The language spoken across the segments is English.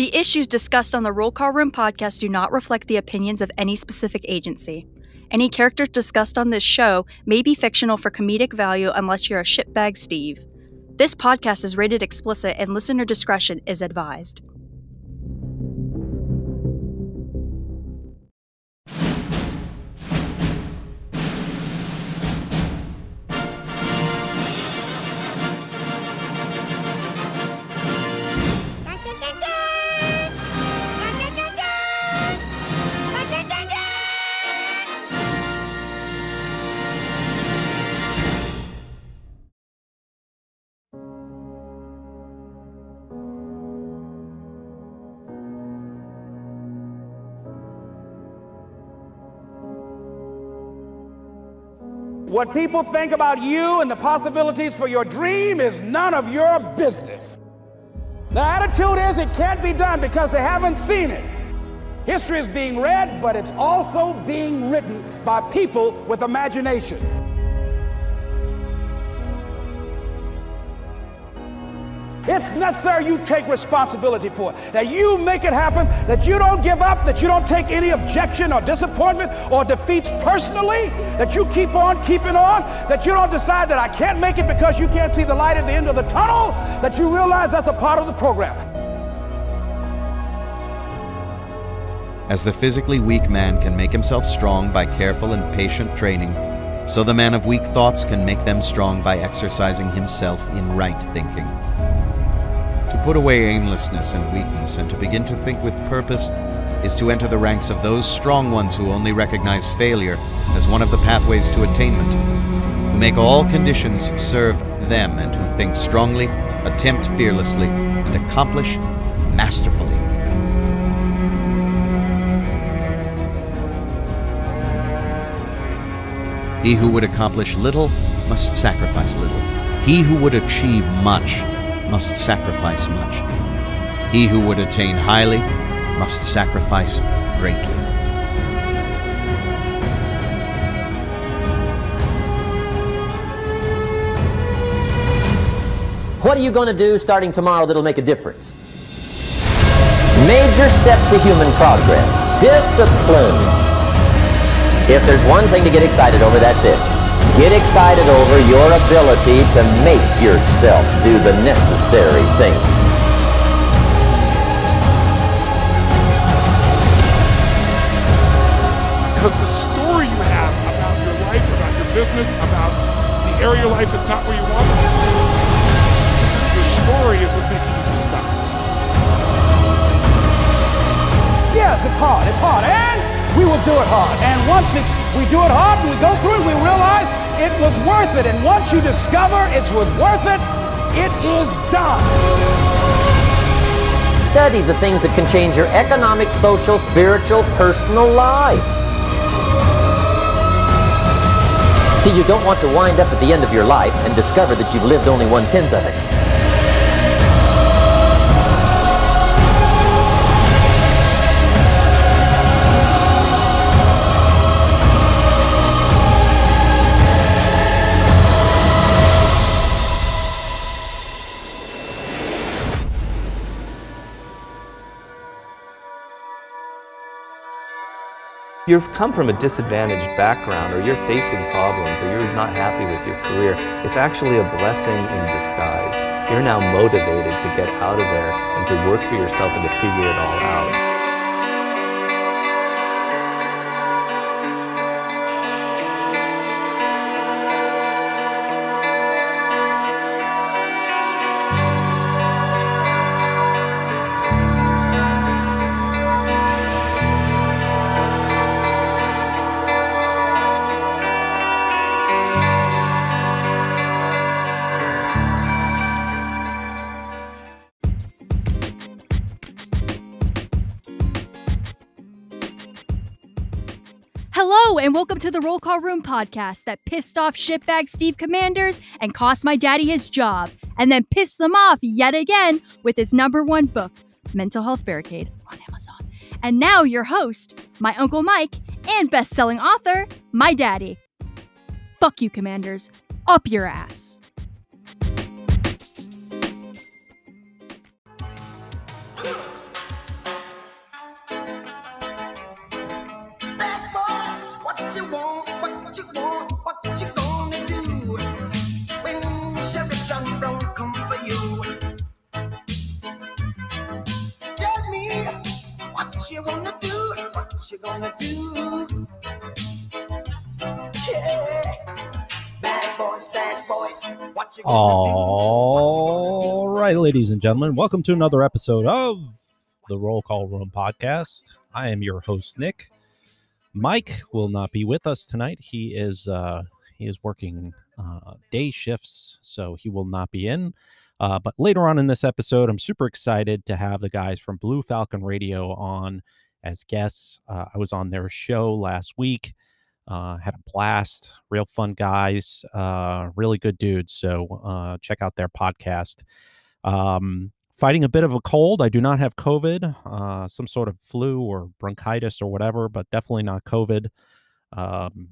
The issues discussed on the Roll Call Room podcast do not reflect the opinions of any specific agency. Any characters discussed on this show may be fictional for comedic value unless you're a shitbag Steve. This podcast is rated explicit and listener discretion is advised. What people think about you and the possibilities for your dream is none of your business. The attitude is it can't be done because they haven't seen it. History is being read, but it's also being written by people with imagination. It's necessary you take responsibility for it, that you make it happen, that you don't give up, that you don't take any objection or disappointment or defeats personally, that you keep on keeping on, that you don't decide that I can't make it because you can't see the light at the end of the tunnel, that you realize that's a part of the program. As the physically weak man can make himself strong by careful and patient training, so the man of weak thoughts can make them strong by exercising himself in right thinking. To put away aimlessness and weakness and to begin to think with purpose is to enter the ranks of those strong ones who only recognize failure as one of the pathways to attainment, who make all conditions serve them and who think strongly, attempt fearlessly, and accomplish masterfully. He who would accomplish little must sacrifice little. He who would achieve much must sacrifice much. He who would attain highly must sacrifice greatly. What are you going to do starting tomorrow that'll make a difference? Major step to human progress discipline. If there's one thing to get excited over, that's it. Get excited over your ability to make yourself do the necessary things. Because the story you have about your life, about your business, about the area of your life that's not where you want it, your story is what's making you stop. Yes, it's hard. It's hard. And we will do it hard. And once it's, we do it hard and we go through it, we realize it was worth it. And once you discover it was worth it, it is done. Study the things that can change your economic, social, spiritual, personal life. See, you don't want to wind up at the end of your life and discover that you've lived only one tenth of it. You've come from a disadvantaged background or you're facing problems or you're not happy with your career, it's actually a blessing in disguise. You're now motivated to get out of there and to work for yourself and to figure it all out. Hello, and welcome to the Roll Call Room podcast that pissed off shitbag Steve Commanders and cost my daddy his job, and then pissed them off yet again with his number one book, Mental Health Barricade, on Amazon. And now, your host, my Uncle Mike, and best selling author, my daddy. Fuck you, Commanders. Up your ass. You gonna do? Yeah. Ladies and gentlemen, welcome to another episode of the Roll Call Room podcast. I am your host, Nick. Mike will not be with us tonight. He is uh, he is working uh, day shifts, so he will not be in. Uh, but later on in this episode, I'm super excited to have the guys from Blue Falcon Radio on as guests. Uh, I was on their show last week. Uh, had a blast. Real fun guys. Uh, really good dudes. So uh, check out their podcast. Um, fighting a bit of a cold. I do not have COVID, uh, some sort of flu or bronchitis or whatever, but definitely not COVID. Um,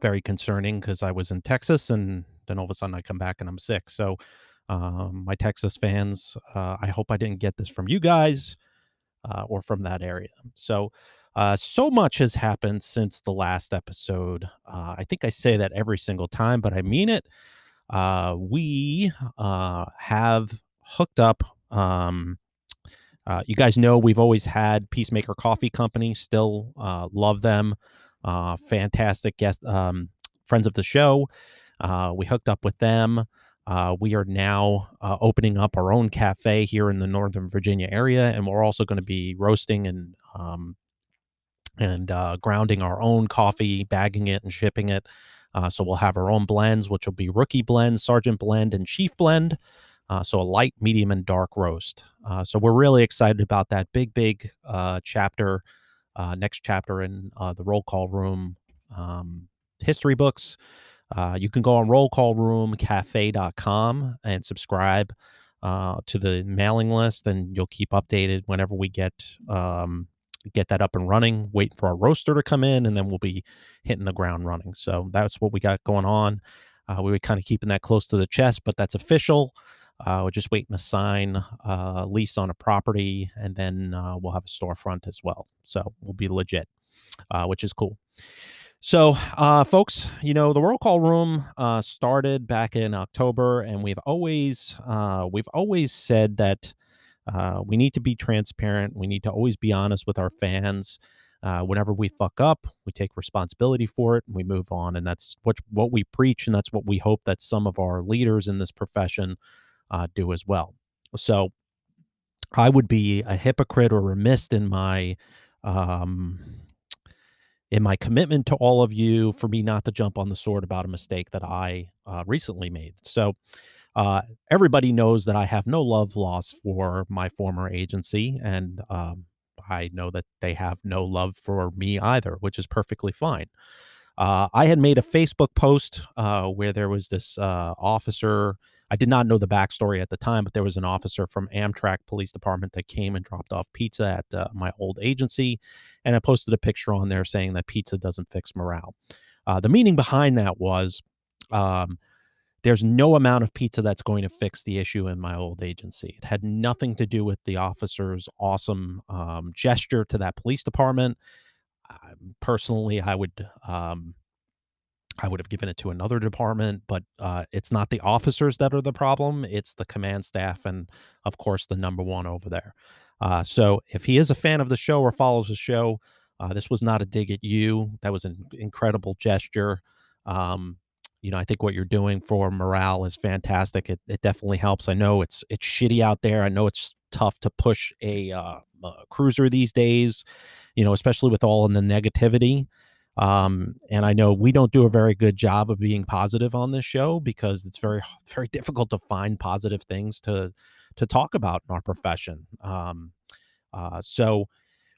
very concerning because I was in Texas and then all of a sudden I come back and I'm sick. So, um, my Texas fans, uh, I hope I didn't get this from you guys uh, or from that area. So, uh, so much has happened since the last episode. Uh, I think I say that every single time, but I mean it. Uh, we uh, have hooked up. Um, uh, you guys know we've always had Peacemaker Coffee Company. Still uh, love them. Uh, fantastic guest, um, friends of the show. Uh, we hooked up with them. Uh, we are now uh, opening up our own cafe here in the Northern Virginia area, and we're also going to be roasting and um, and uh, grounding our own coffee, bagging it, and shipping it. Uh, so we'll have our own blends, which will be Rookie Blend, Sergeant Blend, and Chief Blend. Uh, so a light, medium, and dark roast. Uh, so we're really excited about that big, big chapter, next chapter in the Roll Call Room um, history books. Uh, you can go on rollcallroomcafe.com and subscribe uh, to the mailing list, and you'll keep updated whenever we get um, get that up and running. Waiting for our roaster to come in, and then we'll be hitting the ground running. So that's what we got going on. Uh, we were kind of keeping that close to the chest, but that's official. Uh, we're just waiting to sign a lease on a property, and then uh, we'll have a storefront as well. So we'll be legit, uh, which is cool. So, uh, folks, you know the roll call room uh, started back in October, and we've always uh, we've always said that uh, we need to be transparent. We need to always be honest with our fans. Uh, whenever we fuck up, we take responsibility for it and we move on, and that's what what we preach, and that's what we hope that some of our leaders in this profession uh, do as well. So, I would be a hypocrite or remiss in my um, in my commitment to all of you for me not to jump on the sword about a mistake that I uh, recently made. So, uh, everybody knows that I have no love lost for my former agency, and um, I know that they have no love for me either, which is perfectly fine. Uh, I had made a Facebook post uh, where there was this uh, officer. I did not know the backstory at the time, but there was an officer from Amtrak Police Department that came and dropped off pizza at uh, my old agency. And I posted a picture on there saying that pizza doesn't fix morale. Uh, the meaning behind that was um, there's no amount of pizza that's going to fix the issue in my old agency. It had nothing to do with the officer's awesome um, gesture to that police department. Personally, I would um, I would have given it to another department, but uh, it's not the officers that are the problem. It's the command staff, and of course, the number one over there. Uh, so, if he is a fan of the show or follows the show, uh, this was not a dig at you. That was an incredible gesture. Um, you know, I think what you're doing for morale is fantastic. It, it definitely helps. I know it's it's shitty out there. I know it's tough to push a, uh, a cruiser these days. You know, especially with all in the negativity. Um, and I know we don't do a very good job of being positive on this show because it's very very difficult to find positive things to to talk about in our profession. Um, uh, so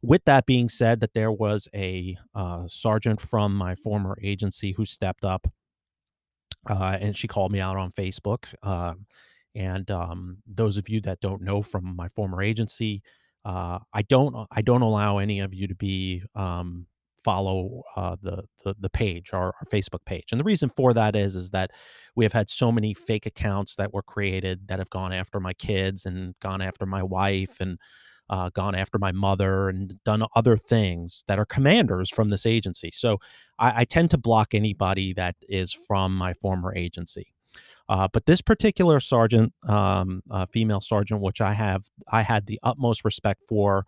with that being said, that there was a uh, sergeant from my former agency who stepped up, uh, and she called me out on Facebook. Um, and um, those of you that don't know from my former agency, uh, I don't I don't allow any of you to be um, follow uh, the, the the page our, our Facebook page, and the reason for that is is that we have had so many fake accounts that were created that have gone after my kids and gone after my wife and uh, gone after my mother and done other things that are commanders from this agency. So I, I tend to block anybody that is from my former agency. Uh, but this particular sergeant, um, uh, female sergeant, which I have, I had the utmost respect for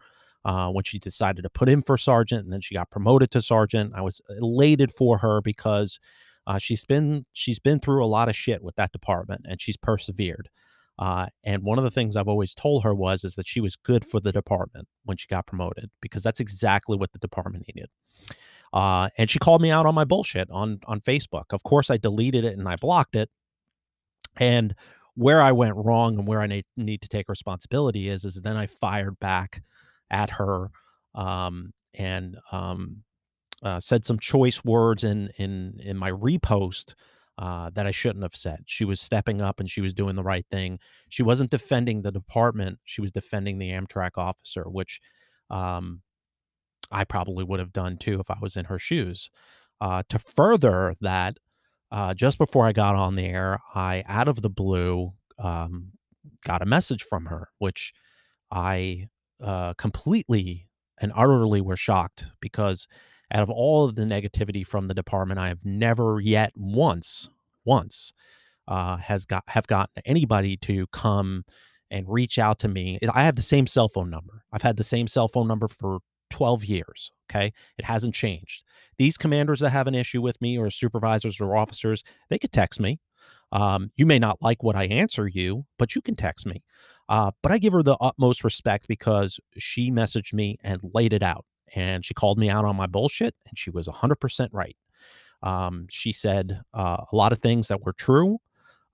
uh, when she decided to put in for sergeant, and then she got promoted to sergeant. I was elated for her because uh, she's been she's been through a lot of shit with that department, and she's persevered. Uh, and one of the things I've always told her was is that she was good for the department when she got promoted because that's exactly what the department needed. Uh, and she called me out on my bullshit on on Facebook. Of course, I deleted it and I blocked it. And where I went wrong and where I need, need to take responsibility is is then I fired back at her um, and um, uh, said some choice words in in in my repost uh, that I shouldn't have said. She was stepping up and she was doing the right thing. She wasn't defending the department; she was defending the Amtrak officer, which um, I probably would have done too if I was in her shoes. Uh, to further that, uh, just before I got on the air, I out of the blue um, got a message from her, which I uh, completely and utterly were shocked because out of all of the negativity from the department, I have never yet once, once, uh, has got have gotten anybody to come and reach out to me. I have the same cell phone number. I've had the same cell phone number for 12 years. Okay. It hasn't changed. These commanders that have an issue with me or supervisors or officers, they could text me. Um, you may not like what I answer you, but you can text me. Uh, but I give her the utmost respect because she messaged me and laid it out and she called me out on my bullshit, and she was 100% right. Um, she said uh, a lot of things that were true,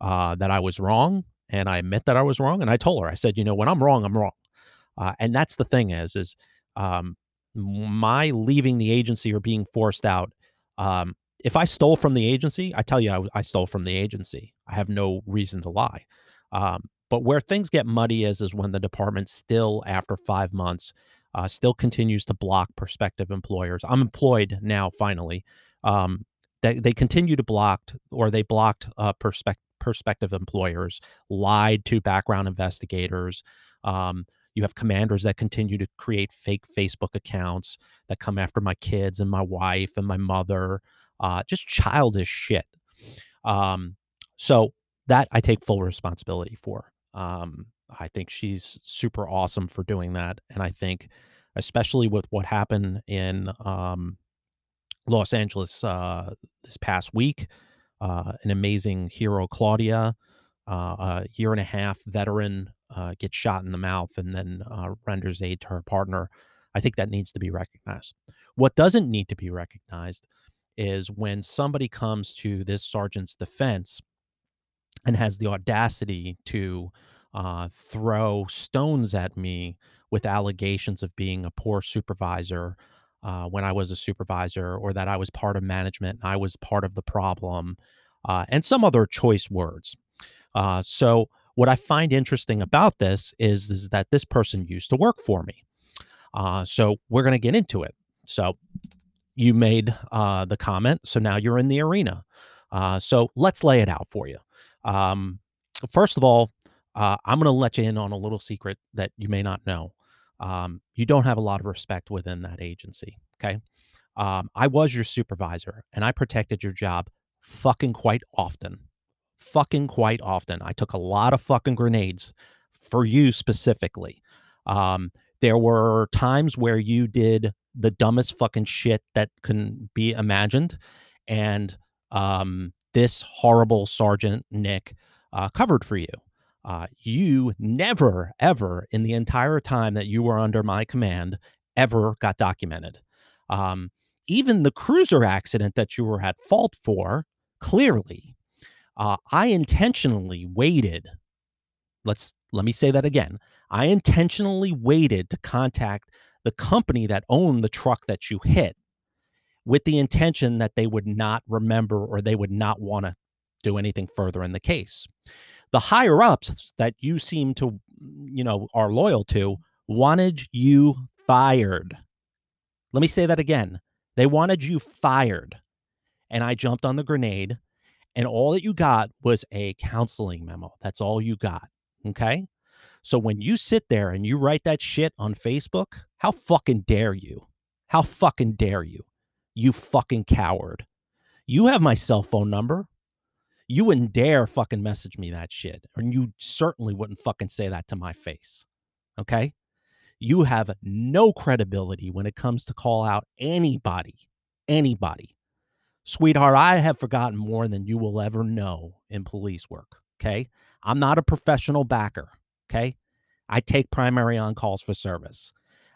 uh, that I was wrong, and I admit that I was wrong. And I told her, I said, you know, when I'm wrong, I'm wrong. Uh, and that's the thing is, is um, my leaving the agency or being forced out. Um, if I stole from the agency, I tell you, I, I, stole from the agency. I have no reason to lie. Um, but where things get muddy is, is when the department still, after five months, uh, still continues to block prospective employers. I'm employed now, finally. Um, they, they continue to block, or they blocked uh, prospective employers, lied to background investigators. Um, you have commanders that continue to create fake Facebook accounts that come after my kids and my wife and my mother. Uh, just childish shit. Um, so that I take full responsibility for. Um, I think she's super awesome for doing that. And I think, especially with what happened in um, Los Angeles uh, this past week, uh, an amazing hero, Claudia, uh, a year and a half veteran, uh, gets shot in the mouth and then uh, renders aid to her partner. I think that needs to be recognized. What doesn't need to be recognized is when somebody comes to this sergeant's defense and has the audacity to uh, throw stones at me with allegations of being a poor supervisor uh, when I was a supervisor, or that I was part of management and I was part of the problem, uh, and some other choice words. Uh, so, what I find interesting about this is, is that this person used to work for me. Uh, so, we're going to get into it. So, you made uh, the comment, so now you're in the arena. so, let's lay it out for you. Um, first of all, uh, I'm going to let you in on a little secret that you may not know. Um, you don't have a lot of respect within that agency. Okay. Um, I was your supervisor and I protected your job fucking quite often. Fucking quite often. I took a lot of fucking grenades for you specifically. Um, there were times where you did the dumbest fucking shit that can be imagined. And um, this horrible Sergeant Nick uh, covered for you. Uh, you never, ever, in the entire time that you were under my command, ever got documented. Um, even the cruiser accident that you were at fault for, clearly, uh, I intentionally waited. Let's let me say that again. I intentionally waited to contact the company that owned the truck that you hit with the intention that they would not remember or they would not want to do anything further in the case. The higher ups that you seem to, mm, you know, are loyal to wanted you fired. Let me say that again. They wanted you fired. And I jumped on the grenade, and all that you got was a counseling memo. That's all you got. Okay. So when you sit there and you write that shit on Facebook, how fucking dare you? How fucking dare you? You fucking coward. You have my cell phone number. You wouldn't dare fucking message me that shit. And you certainly wouldn't fucking say that to my face. Okay. You have no credibility when it comes to call out anybody, anybody. Sweetheart, I have forgotten more than you will ever know in police work. Okay. I'm not a professional backer. Okay. I take primary on calls for service.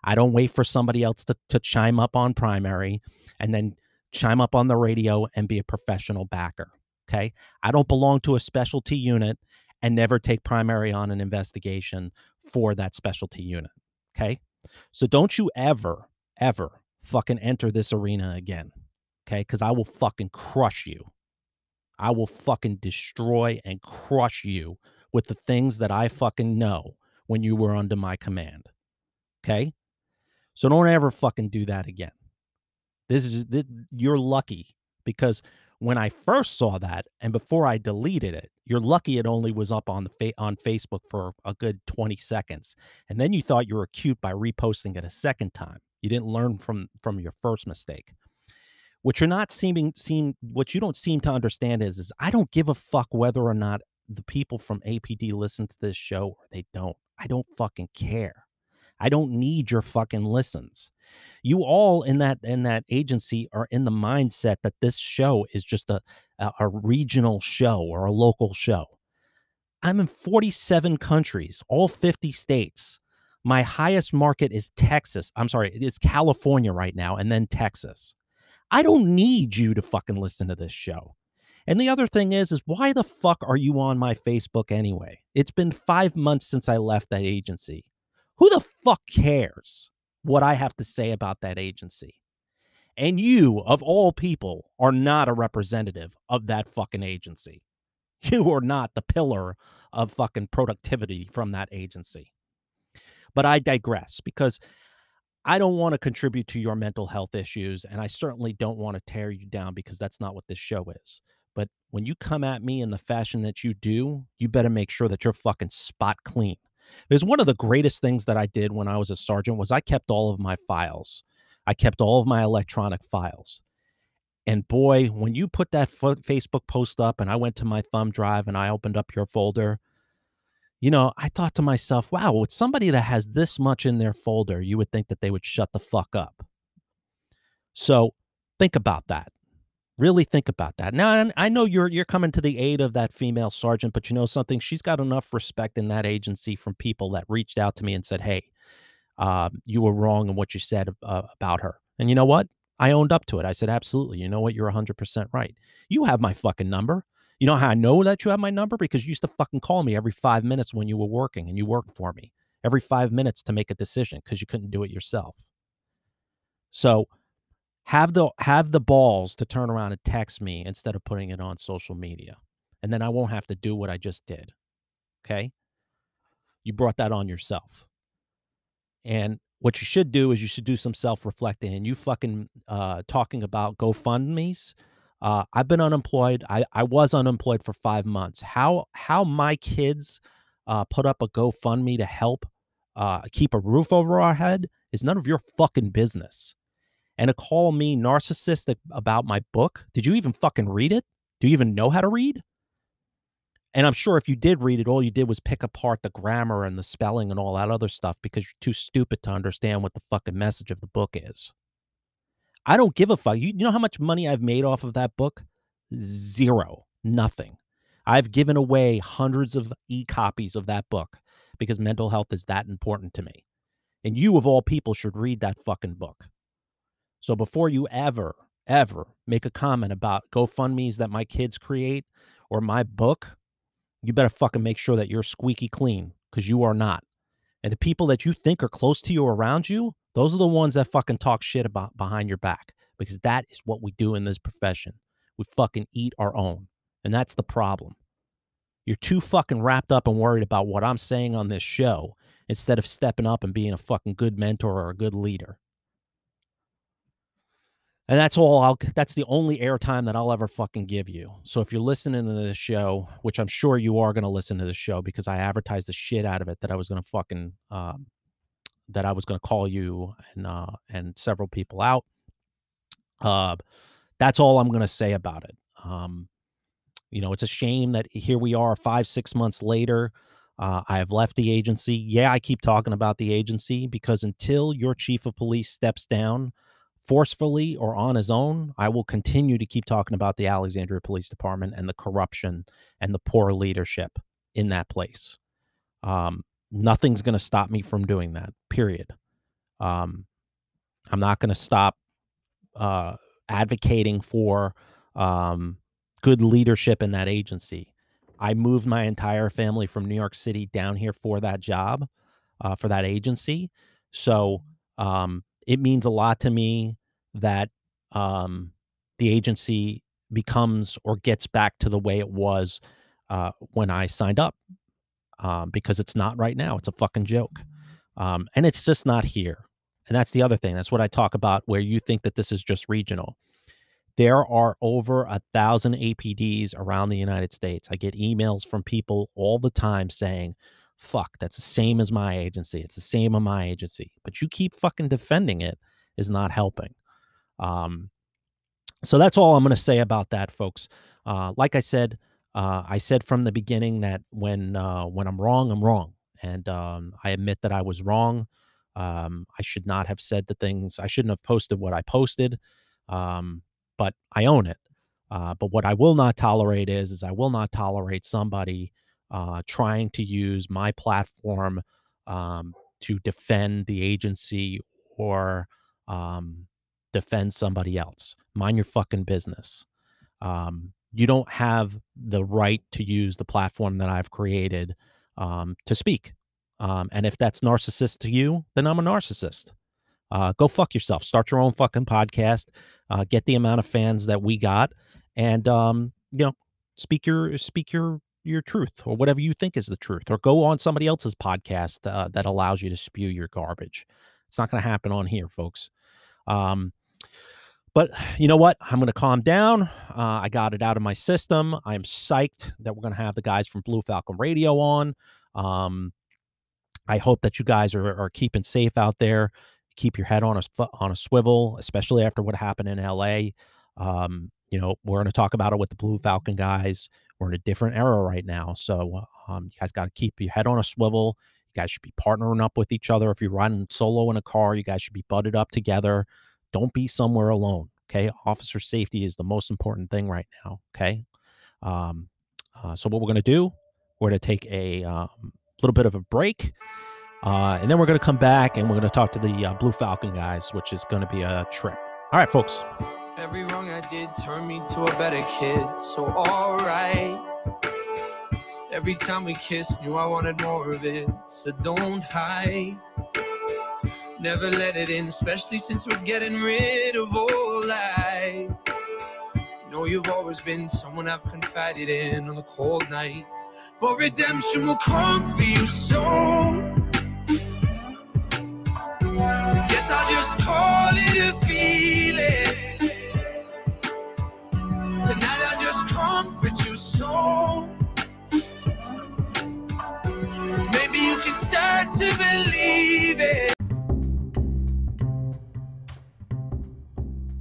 I don't wait for somebody else to, to chime up on primary and then chime up on the radio and be a professional backer. Okay. I don't belong to a specialty unit and never take primary on an investigation for that specialty unit. Okay. So don't you ever, ever fucking enter this arena again. Okay. Cause I will fucking crush you. I will fucking destroy and crush you with the things that I fucking know when you were under my command. Okay. So don't ever fucking do that again. This is this, you're lucky because when I first saw that and before I deleted it, you're lucky it only was up on the fa- on Facebook for a good 20 seconds. And then you thought you were cute by reposting it a second time. You didn't learn from from your first mistake. What you're not seeming seem what you don't seem to understand is is I don't give a fuck whether or not the people from APD listen to this show or they don't. I don't fucking care. I don't need your fucking listens. You all in that in that agency are in the mindset that this show is just a a, a regional show or a local show. I'm in 47 countries, all 50 states. My highest market is Texas. I'm sorry, it's California right now and then Texas. I don't need you to fucking listen to this show. And the other thing is, is why the fuck are you on my Facebook anyway? It's been five months since I left that agency. Who the fuck cares what I have to say about that agency? And you, of all people, are not a representative of that fucking agency. You are not the pillar of fucking productivity from that agency. But I digress because I don't want to contribute to your mental health issues. And I certainly don't want to tear you down because that's not what this show is. But when you come at me in the fashion that you do, you better make sure that you're fucking spot clean. Because one of the greatest things that I did when I was a sergeant was I kept all of my files. I kept all of my electronic files. And boy, when you put that Facebook post up and I went to my thumb drive and I opened up your folder, you know, I thought to myself, wow, with somebody that has this much in their folder, you would think that they would shut the fuck up. So think about that. Really think about that. Now I- know you're you're coming to the aid of that female sergeant, but you know something? She's got enough respect in that agency from people that reached out to me and said, "Hey, um, you were wrong in what you said uh, about her." And you know what? I owned up to it. I said, "Absolutely. You know what? You're 100% right. You have my fucking number. You know how I know that you have my number because you used to fucking call me every 5 minutes when you were working and you worked for me. Every 5 minutes to make a decision because you couldn't do it yourself." So, have the have the balls to turn around and text me instead of putting it on social media. And then i won't have to do what i just did okay? You brought that on yourself. And what you should do is you should do some self-reflecting and you fucking uh talking about gofundme's uh i've been unemployed. I i was unemployed for five months. How how my kids uh put up a gofundme to help uh keep a roof over our head is none of your fucking business and to call me narcissistic about my book. Did you even fucking read it? Do you even know how to read? And I'm sure if you did read it, all you did was pick apart the grammar and the spelling and all that other stuff because you're too stupid to understand what the fucking message of the book is. I don't give a fuck. You, you know how much money I've made off of that book? Zero. Nothing. I've given away hundreds of e copies of that book because mental health is that important to me. And you, of all people, should read that fucking book. So before you ever, ever make a comment about GoFundMe's that my kids create or my book, you better fucking make sure that you're squeaky clean because you are not. And the people that you think are close to you or around you, Those are the ones that fucking talk shit about behind your back because that is what we do in this profession. We fucking eat our own. And that's the problem. You're too fucking wrapped up and worried about what I'm saying on this show instead of stepping up and being a fucking good mentor or a good leader. And that's all I'll that's the only airtime that I'll ever fucking give you. So if you're listening to this show, which I'm sure you are gonna listen to the show because I advertised the shit out of it that I was gonna fucking um that I was gonna call you and uh and several people out. Uh that's all I'm gonna say about it. Um, you know, it's a shame that here we are five, six months later. Uh, I have left the agency. Yeah, I keep talking about the agency because until your chief of police steps down forcefully or on his own, I will continue to keep talking about the Alexandria Police Department and the corruption and the poor leadership in that place. Um, nothing's going to stop me from doing that, period. Um, I'm not going to stop uh, advocating for um, good leadership in that agency. I moved my entire family from New York City down here for that job, uh, for that agency. So um, it means a lot to me that um, the agency becomes or gets back to the way it was uh, when I signed up, um, because it's not right now. It's a fucking joke, um, and it's just not here. And that's the other thing. That's what I talk about, where you think that this is just regional there are over a thousand APDs around the United States. I get emails from people all the time saying, fuck, that's the same as my agency. It's the same as my agency. But you keep fucking defending it is not helping. Um, so that's all I'm going to say about that, folks. Uh, like I said, uh, I said from the beginning that when uh, when I'm wrong, I'm wrong, and um, I admit that I was wrong. Um, I should not have said the things. I shouldn't have posted what I posted. Um, but I own it. Uh, but what I will not tolerate is, is I will not tolerate somebody uh, trying to use my platform um, to defend the agency or um, defend somebody else. Mind your fucking business. Um, you don't have the right to use the platform that I've created um, to speak. Um, and if that's narcissist to you, then I'm a narcissist. Uh, go fuck yourself. Start your own fucking podcast uh, get the amount of fans that we got, and um, you know, speak your speak your your truth or whatever you think is the truth, or go on somebody else's podcast uh, that allows you to spew your garbage. It's not going to happen on here, folks. Um, but you know what? I'm going to calm down. Uh, I got it out of my system. I'm psyched that we're going to have the guys from Blue Falcon Radio on. Um, I hope that you guys are, are keeping safe out there keep your head on a on a swivel, especially after what happened in LA. Um, you know, we're going to talk about it with the Blue Falcon guys. We're in a different era right now, so um, you guys got to keep your head on a swivel. You guys should be partnering up with each other. If you're riding solo in a car, you guys should be butted up together. Don't be somewhere alone. Okay, officer safety is the most important thing right now. Okay, um, uh, so what we're going to do, we're going to take a um, little bit of a break. Uh, and then we're going to come back and we're going to talk to the uh, Blue Falcon guys, which is going to be a trip. All right, folks. Every wrong I did turned me to a better kid. So, all right. Every time we kissed, knew I wanted more of it. So, don't hide. Never let it in, especially since we're getting rid of all lies. Know you've always been someone I've confided in on the cold nights. But redemption will come for you soon. Guess I'll just call it a feeling. Comfort you so. Maybe you can start to believe it.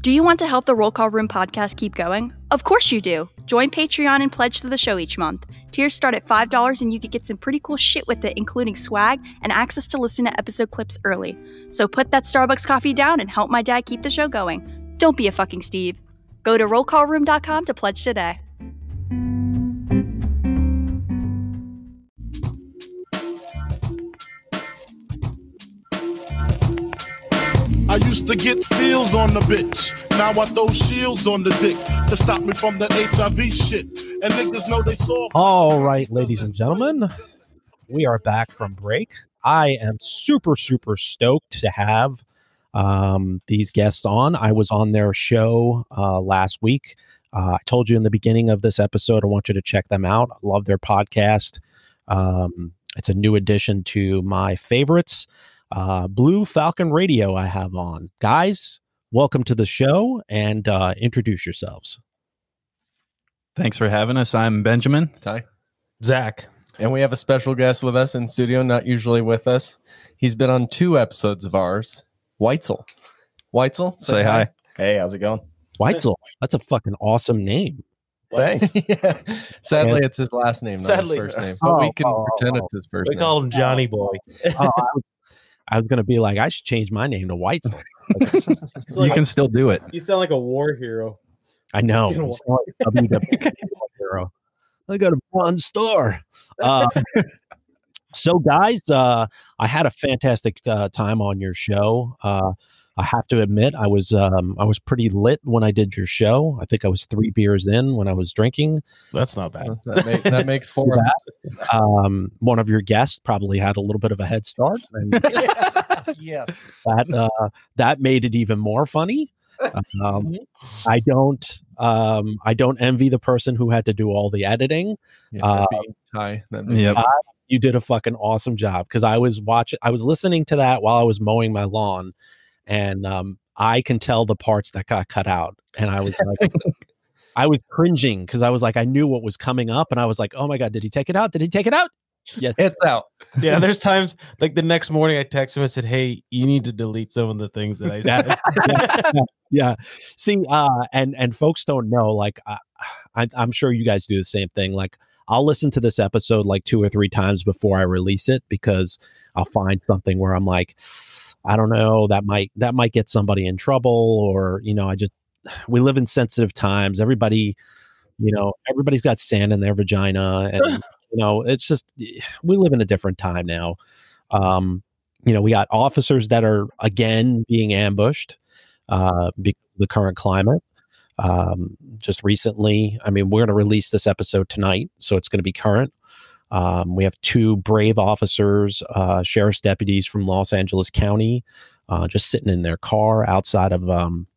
Do you want to help the Roll Call Room podcast keep going? Of course you do. Join Patreon and pledge to the show each month. Tiers start at $5 and you can get some pretty cool shit with it, including swag and access to listen to episode clips early. So put that Starbucks coffee down and help my dad keep the show going. Don't be a fucking Steve. Go to rollcallroom.com to pledge today. I used to get feels on the bitch. Now I throw shields on the dick to stop me from that HIV shit. And niggas know they saw. All right, ladies and gentlemen, we are back from break. I am super, super stoked to have um, these guests on. I was on their show uh, last week. Uh, I told you in the beginning of this episode, I want you to check them out. I love their podcast. Um, it's a new addition to my favorites. Uh, Blue Falcon Radio, I have on. Guys, welcome to the show and uh, introduce yourselves. Thanks for having us. I'm Benjamin. Ty. Zach. And we have a special guest with us in studio, not usually with us. He's been on two episodes of ours. Weitzel. Weitzel, Say hi. Hey, how's it going? Weitzel. That's a fucking awesome name. Thanks. yeah. Sadly, And- it's his last name, not Sadly. his first name. But we Oh, can oh, pretend oh. it's his first We name. We call him Johnny Boy. Oh, I was, I was going to be like, I should change my name to Weitzel. you can still do it. You sound like a war hero. I know. You know It's not like WWE hero. I got a one store. Uh, so, guys, uh, I had a fantastic uh, time on your show. I have to admit, I was um, I was pretty lit when I did your show. I think I was three beers in when I was drinking. That's not bad. That, make, that makes four of. Um, one of your guests probably had a little bit of a head start, and yes. that uh, that made it even more funny. Um, I don't um, I don't envy the person who had to do all the editing. Yeah, Uh, Ty. Yep. You did a fucking awesome job because I was watching, I was listening to that while I was mowing my lawn, and um, I can tell the parts that got cut out, and I was like, I was cringing because I was like, I knew what was coming up, and I was like, oh my god, did he take it out? Did he take it out? Yes, It's out. Yeah, there's times like the next morning I text him and said, Hey, you need to delete some of the things that I said. yeah. See, uh, and and folks don't know, like, I, I, I'm sure you guys do the same thing. Like, I'll listen to this episode like two or three times before I release it because I'll find something where I'm like, I don't know, that might that might get somebody in trouble, or you know, I just we live in sensitive times. Everybody, you know, everybody's got sand in their vagina, and you know, it's just we live in a different time now. Um, you know, we got officers that are again being ambushed uh, because of the current climate. Um, just recently, I mean, we're going to release this episode tonight, so it's going to be current. Um, we have two brave officers, uh, sheriff's deputies from Los Angeles County, uh, just sitting in their car outside of um,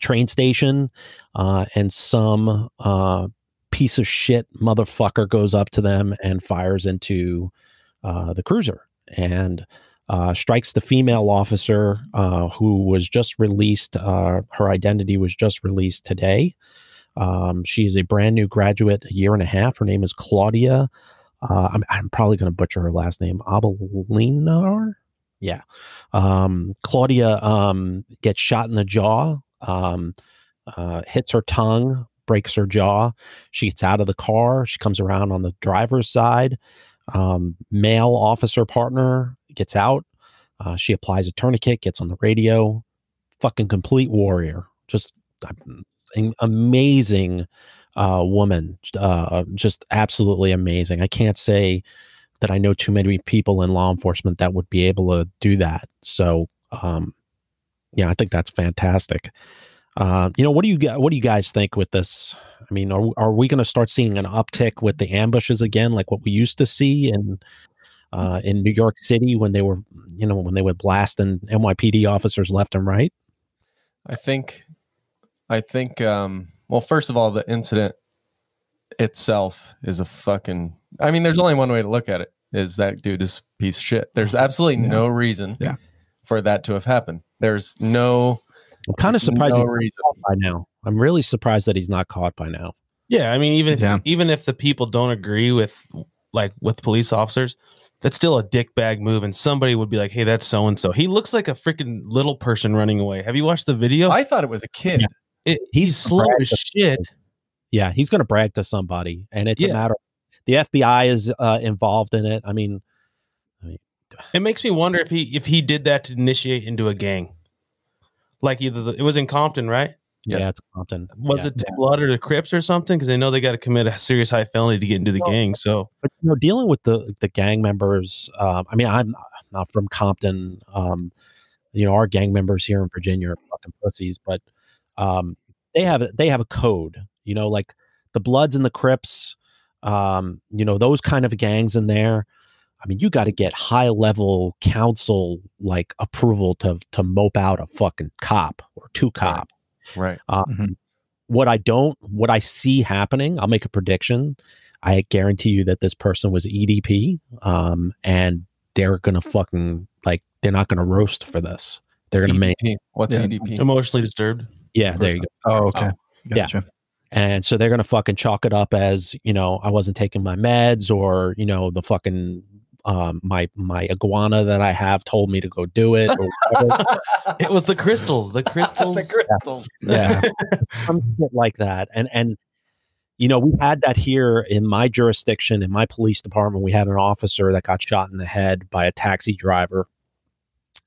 train station, uh, and some uh, piece of shit motherfucker goes up to them and fires into uh, the cruiser and uh, strikes the female officer who was just released. Her identity was just released today. Um, she is a brand new graduate, a year and a half. Her name is Claudia. Uh, I'm, I'm probably going to butcher her last name, Abelinar. Yeah. Um, Claudia um, gets shot in the jaw, um, uh, hits her tongue, breaks her jaw. She gets out of the car. She comes around on the driver's side. Um, male officer partner gets out. Uh, she applies a tourniquet, gets on the radio. Fucking complete warrior. Just amazing uh, woman. Uh, just absolutely amazing. I can't say that I know too many people in law enforcement that would be able to do that. So, um, yeah, I think that's fantastic. Uh, you know, what do you what do you guys think with this? I mean, are are we going to start seeing an uptick with the ambushes again, like what we used to see in uh, in New York City when they were, you know, when they would blast and NYPD officers left and right? I think, I think, um, well, first of all, the incident itself is a fucking, I mean, there's only one way to look at it is that dude is piece of shit. There's absolutely no reason Yeah. for that to have happened. There's no, I'm kind of surprised no he's not reason. caught by now. I'm really surprised that he's not caught by now. yeah, I mean, even Yeah. if, even if the people don't agree with like with police officers, that's still a dick bag move, and somebody would be like, "Hey, that's so and so." He looks like a freaking little person running away. Have you watched the video? I thought it was a kid. Yeah. It, he's slow as to shit. Yeah, he's going to brag to somebody, and it's a Yeah. matter. The FBI is uh, involved in it. I mean, It makes me wonder if he if he did that to initiate into a gang. Like either the, it was in Compton, right? yeah, Yeah. it's Compton. Was Yeah. it to Blood or the Crips or something? Because they know they got to commit a serious high felony to get into the Well, gang. So but you know dealing with the the gang members um, i mean i'm not from compton um, you know our gang members here in virginia are fucking pussies but um, they have a- they have a code you know like the bloods and the crips um, you know those kind of gangs in there I mean, you got to get high level council like approval to to mope out a fucking cop or two cop. Right. Um, What I don't, what I see happening, I'll make a prediction. I guarantee you that this person was EDP, um, and they're gonna fucking like they're not gonna roast for this. They're gonna make What's Yeah. EDP? Emotionally disturbed. Yeah, there you go. Oh, okay. Yeah. And so they're gonna fucking chalk it up as you know I wasn't taking my meds or you know the fucking um, my my iguana that I have told me to go do it. Or whatever. it was the crystals. The crystals. the crystals. yeah, some shit like that. And and you know we had that here in my jurisdiction in my police department. We had an officer that got shot in the head by a taxi driver,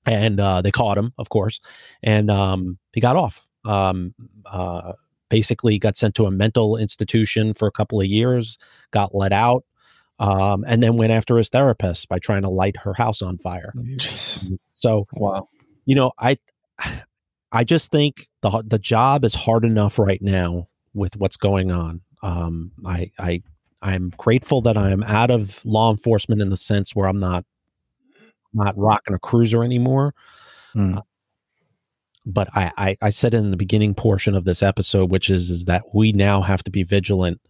and uh, they caught him, of course, and um, he got off. Um, uh, basically, got sent to a mental institution for a couple of years, got let out, um, and then went after his therapist by trying to light her house on fire. So, wow, you know, I, I just think the the job is hard enough right now with what's going on. Um, I I I'm grateful that I'm out of law enforcement in the sense where I'm not not rocking a cruiser anymore. Uh, but I, I I said in the beginning portion of this episode, which is is that we now have to be vigilant,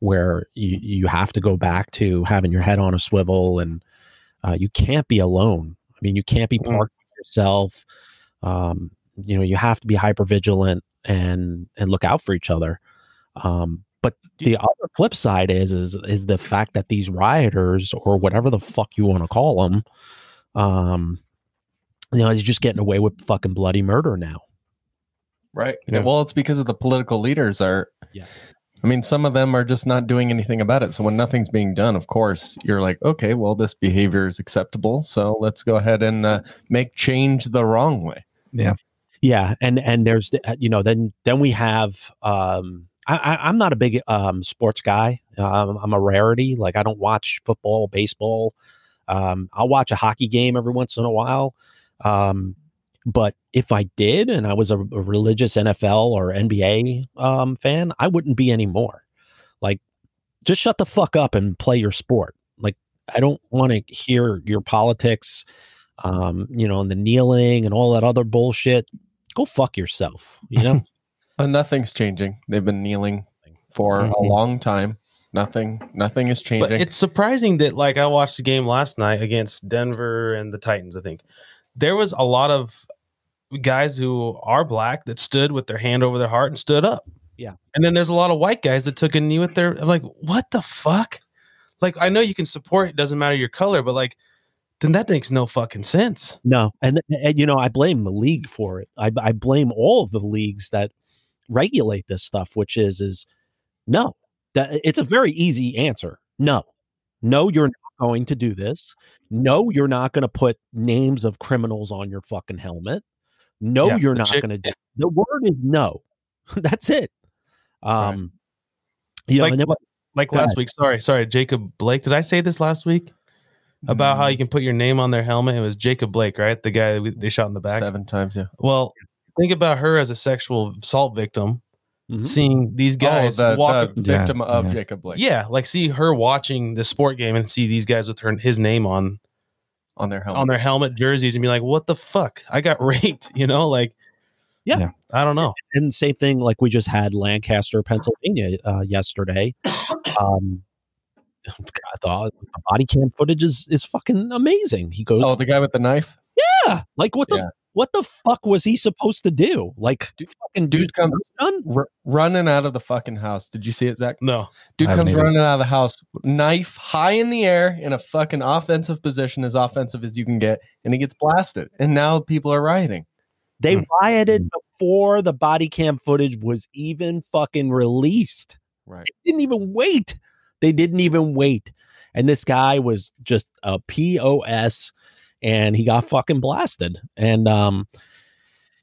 where you you have to go back to having your head on a swivel, and uh, you can't be alone. I mean, you can't be parked by yourself. Um, you know, you have to be hyper vigilant and and look out for each other. Um, but the other flip side is is is the fact that these rioters or whatever the fuck you want to call them, um, you know, he's just getting away with fucking bloody murder now. Right. Yeah. Well, it's because of the political leaders are. Yeah. I mean, some of them are just not doing anything about it. So when nothing's being done, of course, you're like, okay, well, this behavior is acceptable. So let's go ahead and uh, make change the wrong way. Yeah. Yeah, and and there's the- uh, you know then then we have um I, I I'm not a big um sports guy. Um, I'm a rarity. Like I don't watch football, baseball. Um, I'll watch a hockey game every once in a while. Um, but if I did, and I was a, a religious NFL or NBA um, fan, I wouldn't be anymore. Like, just shut the fuck up and play your sport. Like, I don't want to hear your politics, um, you know, and the kneeling and all that other bullshit. Go fuck yourself. You know. Uh, nothing's changing. They've been kneeling for a Mhm. long time. Nothing. Nothing is changing. But it's surprising that like I watched the game last night against Denver and the Titans, I think. There was a lot of guys who are black that stood with their hand over their heart and stood up. Yeah. And then there's a lot of white guys that took a knee with their I'm like, what the fuck? Like I know you can support, it doesn't matter your color, but like then that makes no fucking sense. No, and, and you know, I blame the league for it. I, I blame all of the leagues that regulate this stuff, which is is no. That it's a very easy answer. No, no, you're not going to do this. No, you're not going to put names of criminals on your fucking helmet. No, Yeah, you're not chick- going to do. The word is no. That's it. Um, you know, like and then, like last ahead. week, sorry, sorry, Jacob Blake. Did I say this last week? About Mm. how you can put your name on their helmet. It was Jacob Blake, right? The guy we- they shot in the back. Seven times, yeah. Well, think about her as a sexual assault victim, Mhm. seeing these guys oh, the, walk. the victim of Jacob Blake yeah, like see her watching the sport game and see these guys with her his name on on their helmet. on their helmet jerseys and be like, "What the fuck? I got raped," you know? Like, Yeah. I don't know. and same thing like we just had Lancaster, Pennsylvania uh, yesterday. Um, I thought the body cam footage is is fucking amazing. He goes, Oh, the guy with the knife. yeah, like what the Yeah. What the fuck was he supposed to do? Like, fucking Dude dude, comes done. r- running out of the fucking house. Did you see it, Zach? No, Dude I haven't comes either. running out of the house, knife high in the air in a fucking offensive position, as offensive as you can get, and he gets blasted. And now people are rioting. They Hmm. rioted before the body cam footage was even fucking released. Right. They didn't even wait. They didn't even wait. And this guy was just a POS and he got fucking blasted. And, um,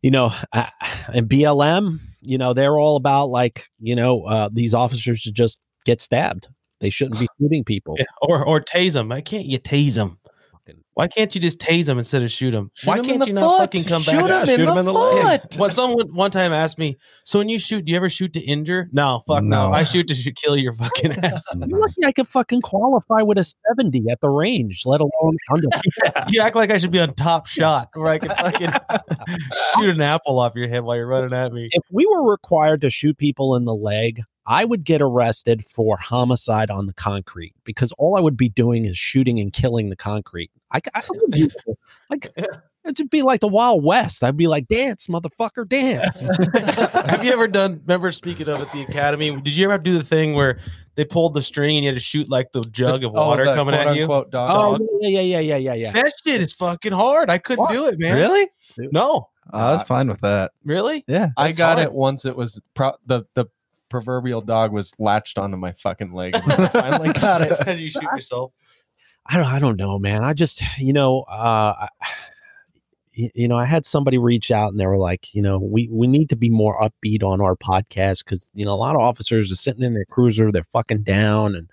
you know, I, and BLM, you know, they're all about like, you know, uh, these officers should just get stabbed. They shouldn't be shooting people. Yeah, or or tase them. Why can't you tase them? Why can't you just tase him instead of shoot him? Shoot Why him in can't the you not foot. fucking come Shoot back? him in the leg. foot. Well, someone one time asked me, "So when you shoot, do you ever shoot to injure?" No, fuck no. No. I shoot to shoot, kill your fucking ass. You're lucky I could fucking qualify with a 70 at the range, let alone under. you act like I should be on top shot where I can fucking shoot an apple off your head while you're running at me. if we were required to shoot people in the leg, I would get arrested for homicide on the concrete because all I would be doing is shooting and killing the concrete. I, I would be, like it'd be like the Wild West. I'd be like, dance, motherfucker, dance. Have you ever done? Remember speaking of at the academy? Did you ever do the thing where they pulled the string and you had to shoot like the jug of Oh, water the coming at you? quote-unquote dog. oh yeah, yeah, yeah, yeah, yeah, yeah. That shit is fucking hard. I couldn't do it, man. Really? No. I was fine with that. Really? Yeah. I got hard. it once. It was pro- the the proverbial dog was latched onto my fucking leg. I finally got it. As you shoot yourself. I don't, I don't know, man. I just, you know, uh, I- y- you know, I had somebody reach out and they were like, you know, we we need to be more upbeat on our podcast because you know a lot of officers are sitting in their cruiser, they're fucking down, and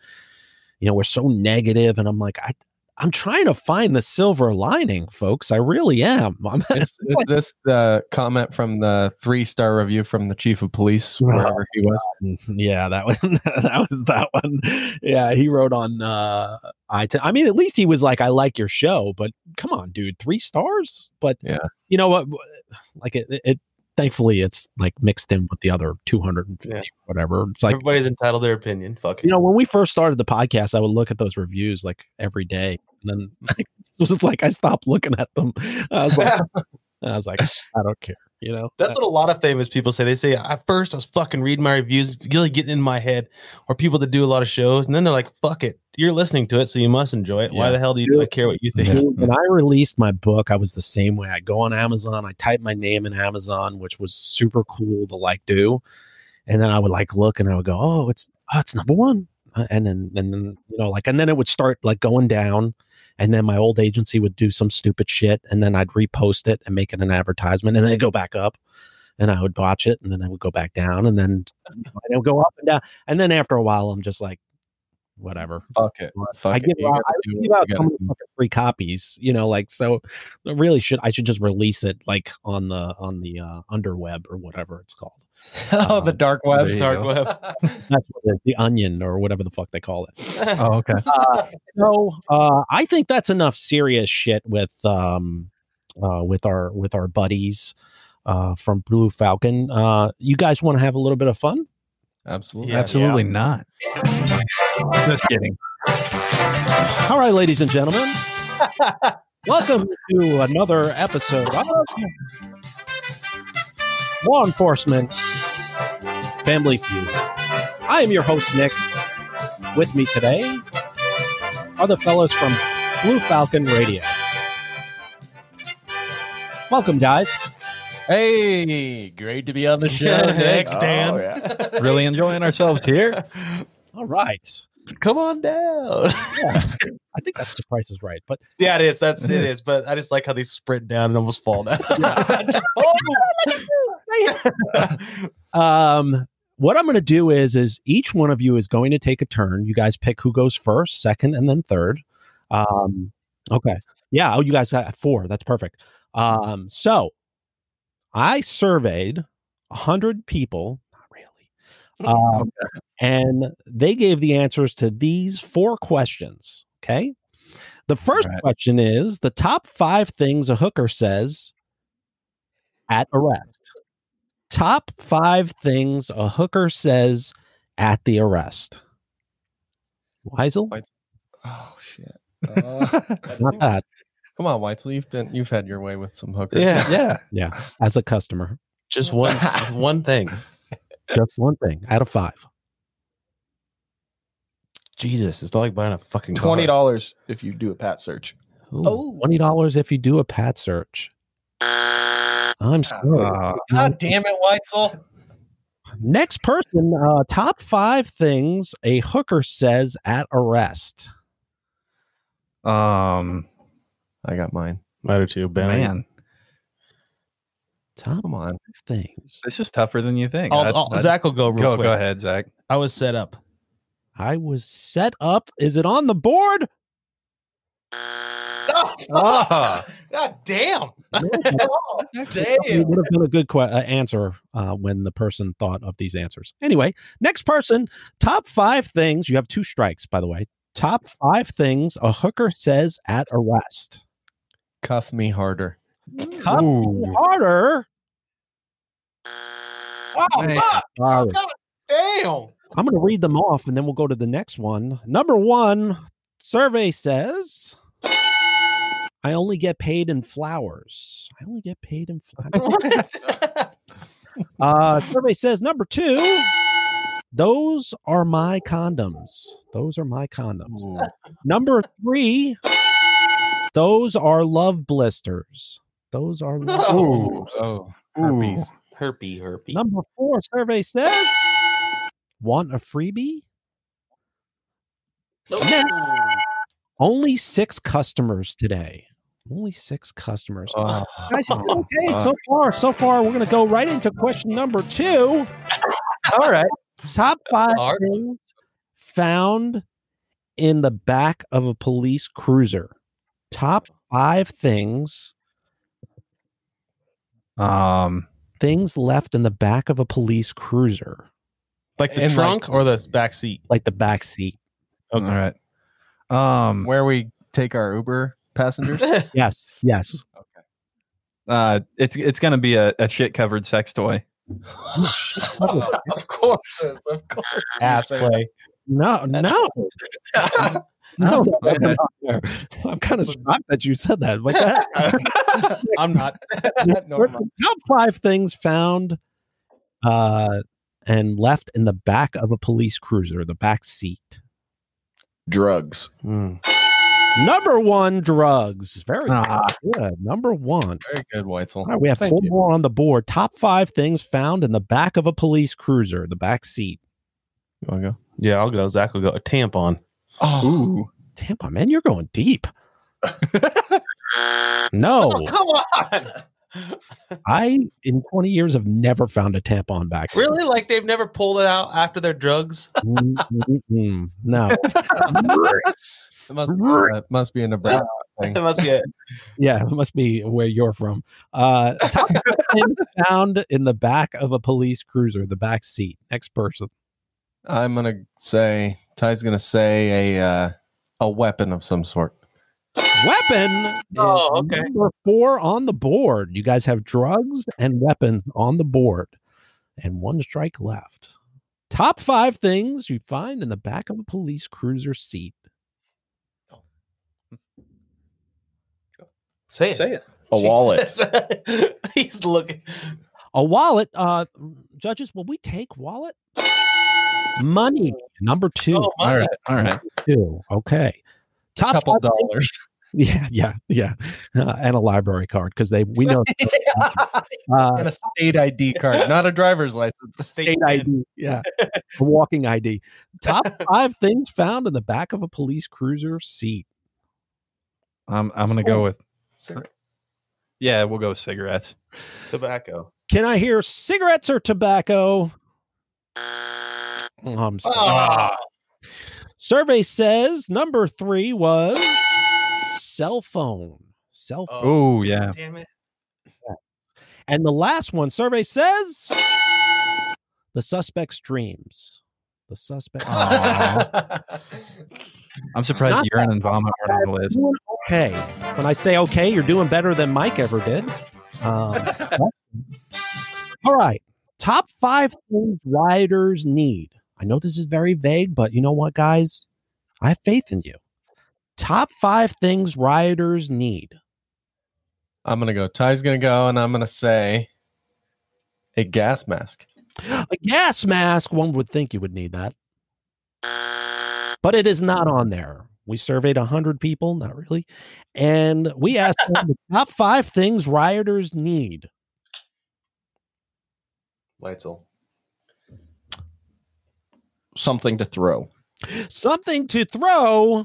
you know we're so negative, and I'm like, I. I'm trying to find the silver lining, folks. I really am. I'm, Is, is this the comment from the three star review from the chief of police wherever he was? yeah, that one. that was that one. Yeah, he wrote on uh I. I mean, at least he was like, "I like your show," but come on, dude, three stars. But Yeah. you know what? Like it, it. Thankfully, it's like mixed in with the other two hundred and fifty, Yeah. whatever. It's like Everybody's entitled their opinion. Fuck you know, when we first started the podcast, I would look at those reviews like every day, and then it was like I stopped looking at them. I was like, I was like, I don't care. You know, That's what a lot of famous people say. They say, at first I was fucking reading my reviews, really getting in my head, or people that do a lot of shows, and then they're like, fuck it. You're listening to it, so you must enjoy it. Why the hell do you I care what you think? Dude, when I released my book, I was the same way. I go on Amazon, I type my name in Amazon, which was super cool to like do, and then I would like look and I would go, "Oh, it's oh, it's number one," Uh, and then and then you know like and then it would start like going down, and then my old agency would do some stupid shit, and then I'd repost it and make it an advertisement, and then it'd go back up. And I would watch it, and then I would go back down, and then and it would go up and down, and then after a while, I'm just like, whatever. Fuck it. Fuck I give out, I give out gotta so many do. free copies, you know, like so. Really should I should just release it like on the on the uh, underweb or whatever it's called. oh, the dark web. Dark go. web. That's what it is, the onion or whatever the fuck they call it. Oh, okay. Uh, so uh, I think that's enough serious shit with um uh, with our with our buddies uh, from Blue Falcon. Uh, you guys want to have a little bit of fun? Absolutely. Yeah. Absolutely not. Just kidding. All right, ladies and gentlemen, welcome to another episode of Law Enforcement Family Feud. I am your host, Nick. With me today are the fellows from Blue Falcon Radio. Welcome, guys. Hey, great to be on the show. Thanks, Dan. Oh, yeah. Really enjoying ourselves here. All right. Come on down. I think that's the price is right, but yeah, it is. That's it is. But I just like how they sprint down and almost fall down. um what i'm going to do is is each one of you is going to take a turn you guys pick who goes first second and then third um okay yeah oh you guys got four that's perfect um so i surveyed hundred people not really um, and they gave the answers to these four questions okay the first right. question is the top five things a hooker says at arrest top five things a hooker says at the arrest. Weitzel? Oh shit. Uh, Not that. Come on, Weitzel. You've been you've had your way with some hookers. yeah. Yeah. Yeah. As a customer. Just one one thing. Just one thing out of five. Jesus, it's not like buying a fucking. Twenty dollars if you do a pat search. Ooh, Twenty dollars if you do a pat search. I'm sorry. Uh, God damn it, Weitzel. Next person, uh, top five things a hooker says at arrest. um, I got mine. I do too, Ben. man, Top Come on. things. this is tougher than you think. I'll, I'd- I'll- I'd- Zach will go real go, quick. go ahead, Zach. I was set up. I was set up. Is it on the board? Ah. God damn. Damn! It would have been a good que- uh, answer uh, when the person thought of these answers. Anyway, next person. Top five things. You have two strikes, by the way. Top five things a hooker says at arrest. Cuff me harder. Cuff me harder. Oh, Man. God damn. I'm going to read them off and then we'll go to the next one. Number one survey says I only get paid in flowers. I only get paid in flowers. uh, survey says number two, those are my condoms. Those are my condoms. Number three, those are love blisters. Those are love Oh, blisters. Oh, herpes. Herpy, herpy. Number four survey says, want a freebie? Only six customers today. Only six customers. Oh. Guys, you're doing okay, so far, so far, we're going to go right into question number two. All right. Top five All right. things found in the back of a police cruiser. Top five things, Um, things left in the back of a police cruiser, Like the And, like- trunk or the back seat? like the back seat. all right. Um, Where we take our Uber passengers? Yes, yes. uh, it's it's gonna be a, a shit covered sex toy. of course. Of course. Ass play. No, no, no. Okay. I'm kind of shocked that you said that. Like that. I'm not. no, I'm not. Top five things found uh, and left in the back of a police cruiser, the back seat. Drugs. Number one, drugs. Very Ah. good. Number one. Very good, Weitzel. All right, we have Thank four you. more on the board. Top five things found in the back of a police cruiser, the back seat. You want to go? Yeah, I'll go. Zach will go. A tampon. Oh, Tampa, man, you're going deep. no, Oh, come on. I in 20 years have never found a tampon back. Really? Like they've never pulled it out after their drugs? No. it must be, uh, must be a Nebraska thing. That must be it. Yeah, it must be where you're from. Uh, top found in the back of a police cruiser, the back seat. Next person. I'm gonna say Ty's gonna say a uh, a weapon of some sort. Weapon. Oh, okay. Number four on the board. You guys have drugs and weapons on the board, and one strike left. Top five things you find in the back of a police cruiser seat. Say it. Say it. A wallet. He's looking. A wallet. Uh, judges, will we take wallet? Money. Number two. Oh, All right. All right. Two. Okay. Top couple five things- dollars. Yeah, yeah, yeah, uh, and a library card because they we know uh, and a state ID card, not a driver's license. state ID. Yeah, a walking ID. Top five things found in the back of a police cruiser seat. I'm I'm gonna go with Cigarette. yeah. We'll go with cigarettes. Tobacco. Can I hear cigarettes or tobacco? Oh, I'm sorry. Ah. Survey says number three was cell phone. Cell phone. Oh yeah. Damn it. And the last one, survey says the suspect's dreams. The suspect. I'm surprised Not urine and vomit aren't on the list. Okay. When I say okay, you're doing better than Mike ever did. Um, all right. Top five things riders need. I know this is very vague, but you know what, guys? I have faith in you. Top five things rioters need. I'm gonna go. Ty's gonna go, and I'm gonna say a gas mask. A gas mask, one would think you would need that. But it is not on there. We surveyed 100 people, not really. And we asked them the top five things rioters need. Weitzel. Something to throw. Something to throw.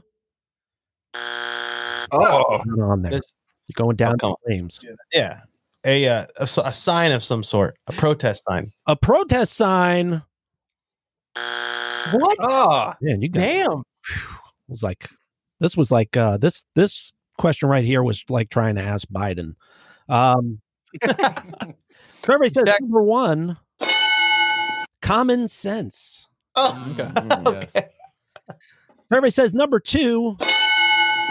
Oh. On there. This- You're going down come to flames. Yeah. A, uh, a s- a sign of some sort, a protest sign. A protest sign. What? Oh, Man, you got damn. it was like, This was like uh, this this question right here was like trying to ask Biden. Um, survey says number one, common sense. Oh, okay. Survey says number two,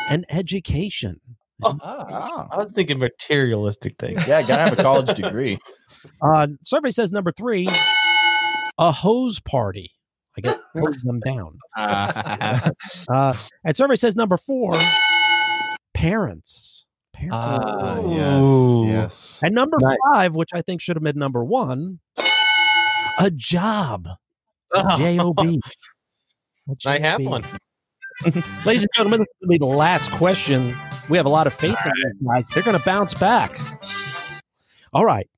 an education. Oh, I was thinking materialistic things. Yeah, gotta have a college degree. Uh, survey says number three, a hose party. I get hose them down. uh, and survey says number four, parents. Parents. Ah, Ooh. yes, yes. And number five, which I think should have been number one, a job. Oh. J O B. I have one. Ladies and gentlemen, this is going to be the last question. We have a lot of faith in these guys. They're going to bounce back. All right.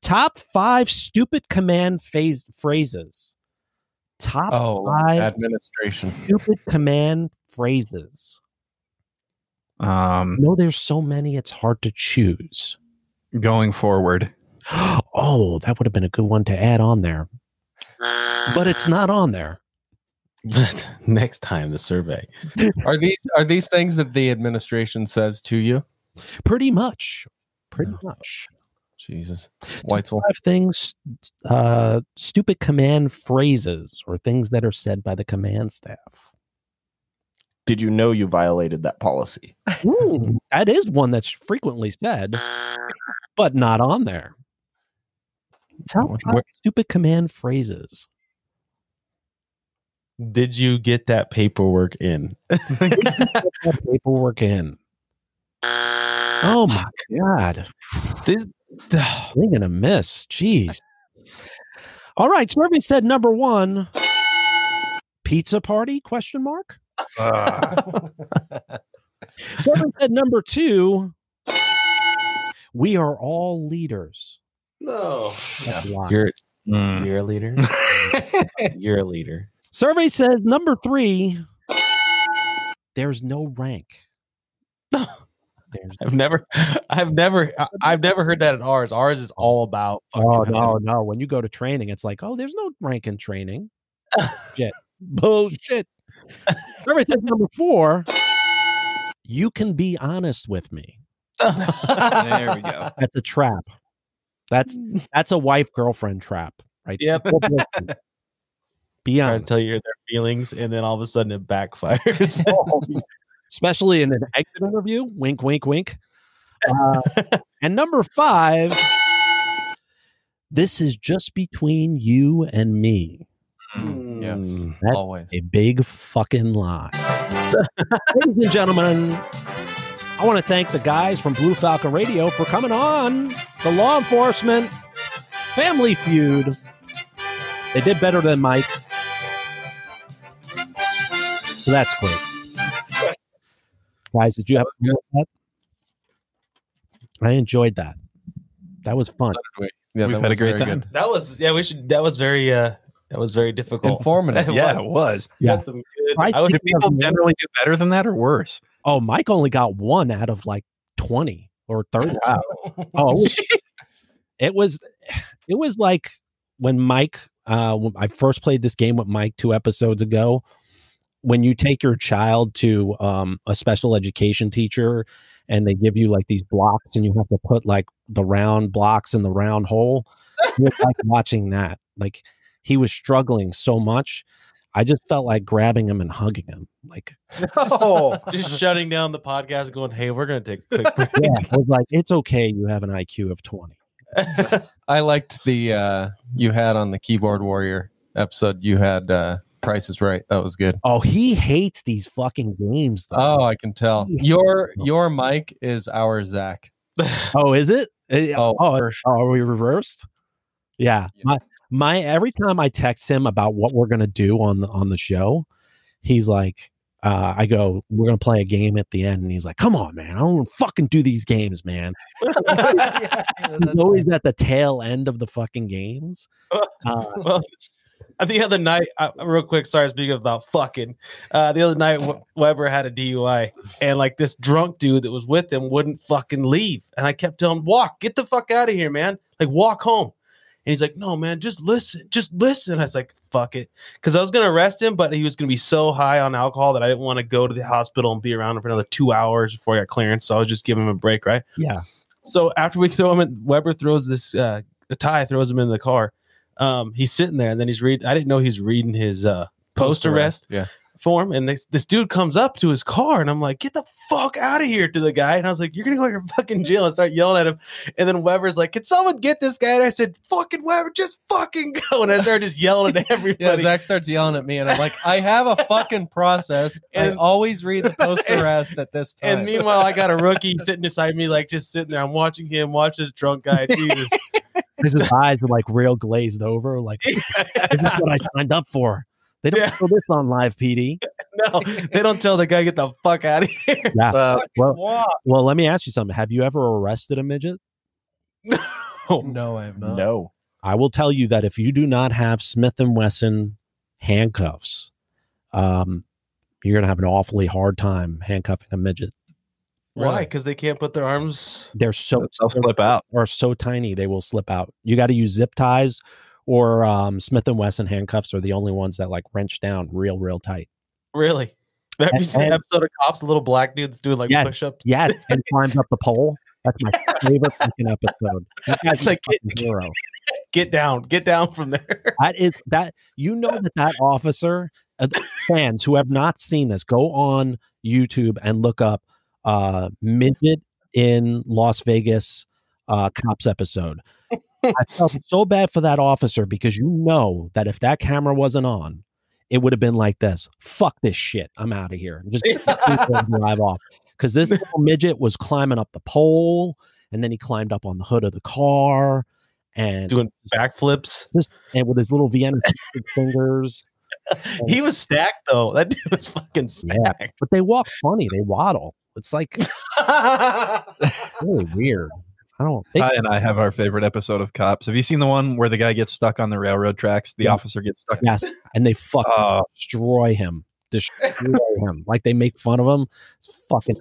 Top five stupid command phase phrases. Top Oh, five administration. stupid command phrases. Um, no, there's so many, it's hard to choose. Going forward. Oh, that would have been a good one to add on there. But it's not on there. But next time the survey. Are these are these things that the administration says to you? Pretty much. Pretty much. Jesus. Weitzel. Five things, uh, stupid command phrases or things that are said by the command staff. Did you know you violated that policy? Ooh, that is one that's frequently said, but not on there. Top five stupid command phrases. Did you get that paperwork in? That paperwork in. Oh my god. This Thing gonna miss. Jeez. All right. Survey said number one. Pizza party? Question mark. Survey said number two. We are all leaders. No. That's a lie. You're mm. you're a leader. you're a leader. Survey says number three. There's no rank. There's I've never I've never I- I've never heard that at ours. Ours is all about Oh no, no. When you go to training, it's like, oh, there's no rank in training. Shit. Bullshit. Survey says number four. You can be honest with me. there we go. That's a trap. That's that's a wife girlfriend trap, right? Yep. Full boyfriend. Be trying to honest. tell you their feelings and then all of a sudden it backfires. especially in an exit interview. Wink, wink, wink. Uh, and number five, this is just between you and me. Yes. That's always. a big fucking lie. Ladies and gentlemen, I want to thank the guys from Blue Falcon Radio for coming on the Law Enforcement Family Feud. They did better than Mike. So that's great. Guys, did you have fun that? I enjoyed that. That was fun. Yeah, We've that had a was great very time. good. that was yeah, we should that was very uh that was very difficult. Informative. Yeah, it was. Yeah. some good Try I would Do people generally do better than that or worse? Oh, Mike only got one out of like 20 or 30. Oh, it was, it was like when Mike uh when I first played this game with Mike two episodes ago when you take your child to um a special education teacher and they give you like these blocks and you have to put like the round blocks in the round hole like watching that like he was struggling so much I just felt like grabbing him and hugging him like oh, just shutting down the podcast going, Hey, we're gonna take a quick break. yeah, I was like, it's okay. You have an IQ of 20. I liked the uh you had on the keyboard warrior episode. You had uh Price is Right. That was good. Oh, he hates these fucking games. Though. Oh, I can tell. Your your mic is our Zach. Oh, is it? Eh, Oh, Oh, for oh, are we reversed? Yeah. My, my every time I text him about what we're gonna do on the on the show, he's like, uh, I go, we're gonna play a game at the end, and he's like, Come on, man, I don't fucking do these games, man. he's always at the tail end of the fucking games. Uh, well, the other night, uh, real quick, sorry, speaking about fucking. Uh, the other night, Weber had a DUI, and like this drunk dude that was with him wouldn't fucking leave, and I kept telling him, "Walk, get the fuck out of here, man! Like walk home." And he's like, "No, man, just listen, just listen." I was like, "Fuck it," because I was gonna arrest him, but he was gonna be so high on alcohol that I didn't want to go to the hospital and be around him for another two hours before I got clearance. So I was just giving him a break, right? Yeah. So after we throw him in, Weber throws this uh, tie, throws him in the car. Um, he's sitting there, and then he's reading. I didn't know he's reading his uh, post arrest Yeah. Form, and this, this dude comes up to his car, and I'm like, "Get the fuck out of here!" to the guy, and I was like, "You're gonna go to your fucking jail!" and start yelling at him. And then Weber's like, "Can someone get this guy?" And I said, "Fucking Weber, just fucking go!" And I started just yelling at everybody. Yeah, Zach starts yelling at me, and I'm like, I have a fucking process. I And- always read the post arrest at this time. And meanwhile, I got a rookie sitting beside me, like just sitting there. I'm watching him watch this drunk guy. Jesus. His eyes are like real glazed over. Like, this is what I signed up for. They don't show this on live PD. no, they don't tell the guy get the fuck out of here. Yeah. well, wow. well, let me ask you something. Have you ever arrested a midget? no, no, I have not. No. I will tell you that if you do not have Smith and Wesson handcuffs, um, you're gonna have an awfully hard time handcuffing a midget. Why? Because they can't put their arms. They're so They'll slip out. or so tiny they will slip out. You got to use zip ties or um, Smith and Wesson handcuffs are the only ones that like wrench down real, real tight. Really? Have you seen And- episode of Cops? A little black dude that's doing like Yeah. push ups. Yeah, and climbs up the pole. That's my favorite fucking episode. That guy's It's like, fucking hero. Get down, get down from there. That is that you know that that officer uh, fans who have not seen this go on YouTube and look up uh midget in Las Vegas uh cops episode. I felt so bad for that officer because you know that if that camera wasn't on, it would have been like this. Fuck this shit. I'm out of here. Just drive off. Because this little midget was climbing up the pole and then he climbed up on the hood of the car and Doing backflips. just and with his little Vienna fingers. He was stacked though. That dude was fucking Yeah, stacked. but they walk funny. They waddle. It's like really weird. I don't. They, Ty and I have our favorite episode of Cops. Have you seen the one where the guy gets stuck on the railroad tracks? The Yeah. officer gets stuck. yes, and they fucking Oh. destroy him. Destroy him. Like they make fun of him. It's fucking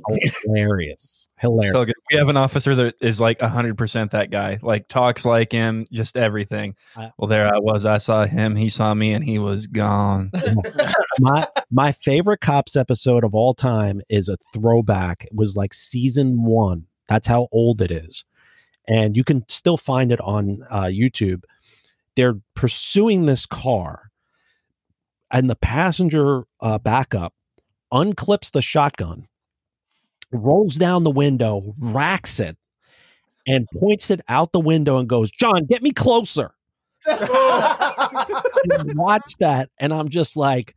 hilarious. Hilarious. So. We have an officer that is like hundred percent that guy. Like talks like him, just everything. I- well, there I was. I saw him. He saw me, and he was gone. my my favorite cops episode of all time is a throwback. It was like season one. That's how old it is, and you can still find it on uh, YouTube. They're pursuing this car, and the passenger uh, backup unclips the shotgun, rolls down the window, racks it, and points it out the window and goes, "John, get me closer." Watch that, and I'm just like.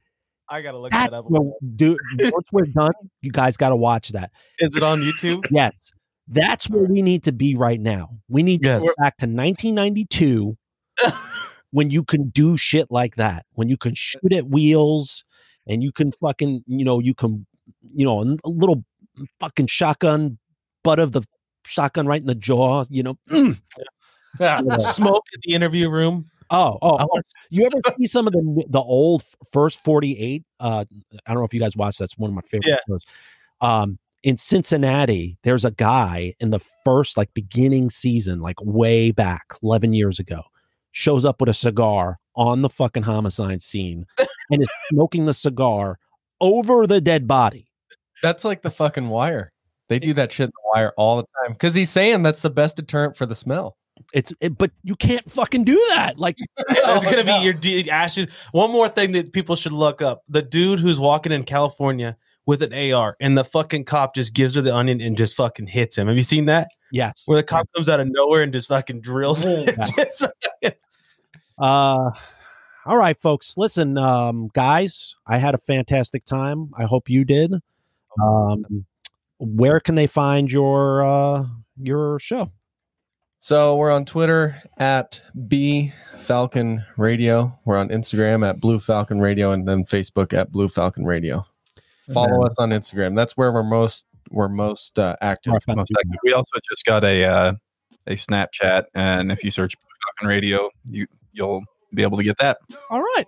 I gotta look That's that up. where, dude, once we're done, you guys got to watch that. Is it on YouTube? Yes, that's where we need to be right now. We need to Yes. go back to 1992 when you can do shit like that. When you can shoot at wheels and you can fucking, you know, you can, you know, a little fucking shotgun butt of the shotgun right in the jaw. You know, Smoke in the interview room. Oh, oh, oh. you ever see some of the the old first 48? Uh I don't know if you guys watched that's one of my favorite Yeah. shows. Um in Cincinnati, there's a guy in the first like beginning season, like way back 11 years ago, shows up with a cigar on the fucking homicide scene and is smoking the cigar over the dead body. That's like the fucking wire. They do that shit in the wire all the time because he's saying that's the best deterrent for the smell. It's it, but you can't fucking do that. Like There's gonna be your d- ashes. One more thing that people should look up: the dude who's walking in California with an AR, and the fucking cop just gives her the onion and just fucking hits him. Have you seen that? yes. Where the cop comes out of nowhere and just fucking drills. him. Just fucking- Uh all right, folks. Listen, um, guys, I had a fantastic time. I hope you did. Um, where can they find your uh your show? So we're on Twitter at B Falcon Radio. We're on Instagram at Blue Falcon Radio, and then Facebook at Blue Falcon Radio. Follow us on Instagram. That's where we're most we're most uh, active. Most active. We also just got a uh, a Snapchat, and if you search Blue Falcon Radio, you you'll be able to get that. All right.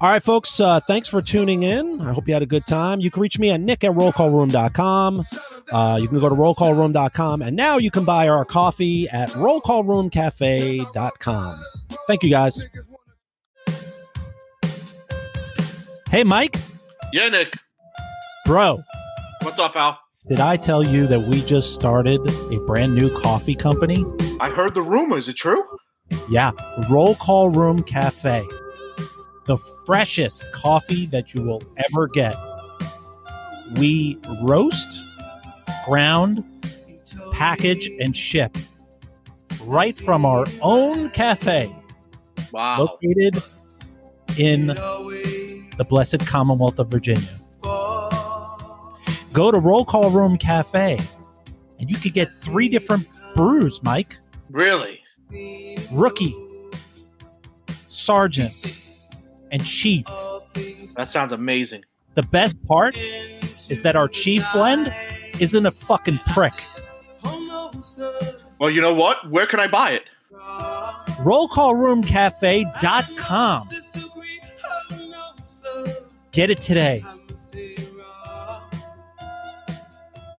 All right, folks. Uh, thanks for tuning in. I hope you had a good time. You can reach me at nick at rollcallroom.com. Uh, you can go to rollcallroom.com. And now you can buy our coffee at rollcallroomcafe.com. Thank you guys. Hey, Mike, Yeah, Nick. Bro, What's up, Al? did I tell you that we just started a brand new coffee company? I heard the rumor. Is it true? Yeah, Roll Call Room Cafe. The freshest coffee that you will ever get. We roast, ground, package, and ship right from our own cafe Wow. located in the blessed Commonwealth of Virginia. Go to Roll Call Room Cafe and you could get three different brews, Mike. Really? Rookie, Sergeant, and Chief. That sounds amazing. The best part is that our Chief blend isn't a fucking prick. Well, you know what? Where can I buy it? RollCallRoomCafe.com. Get it today.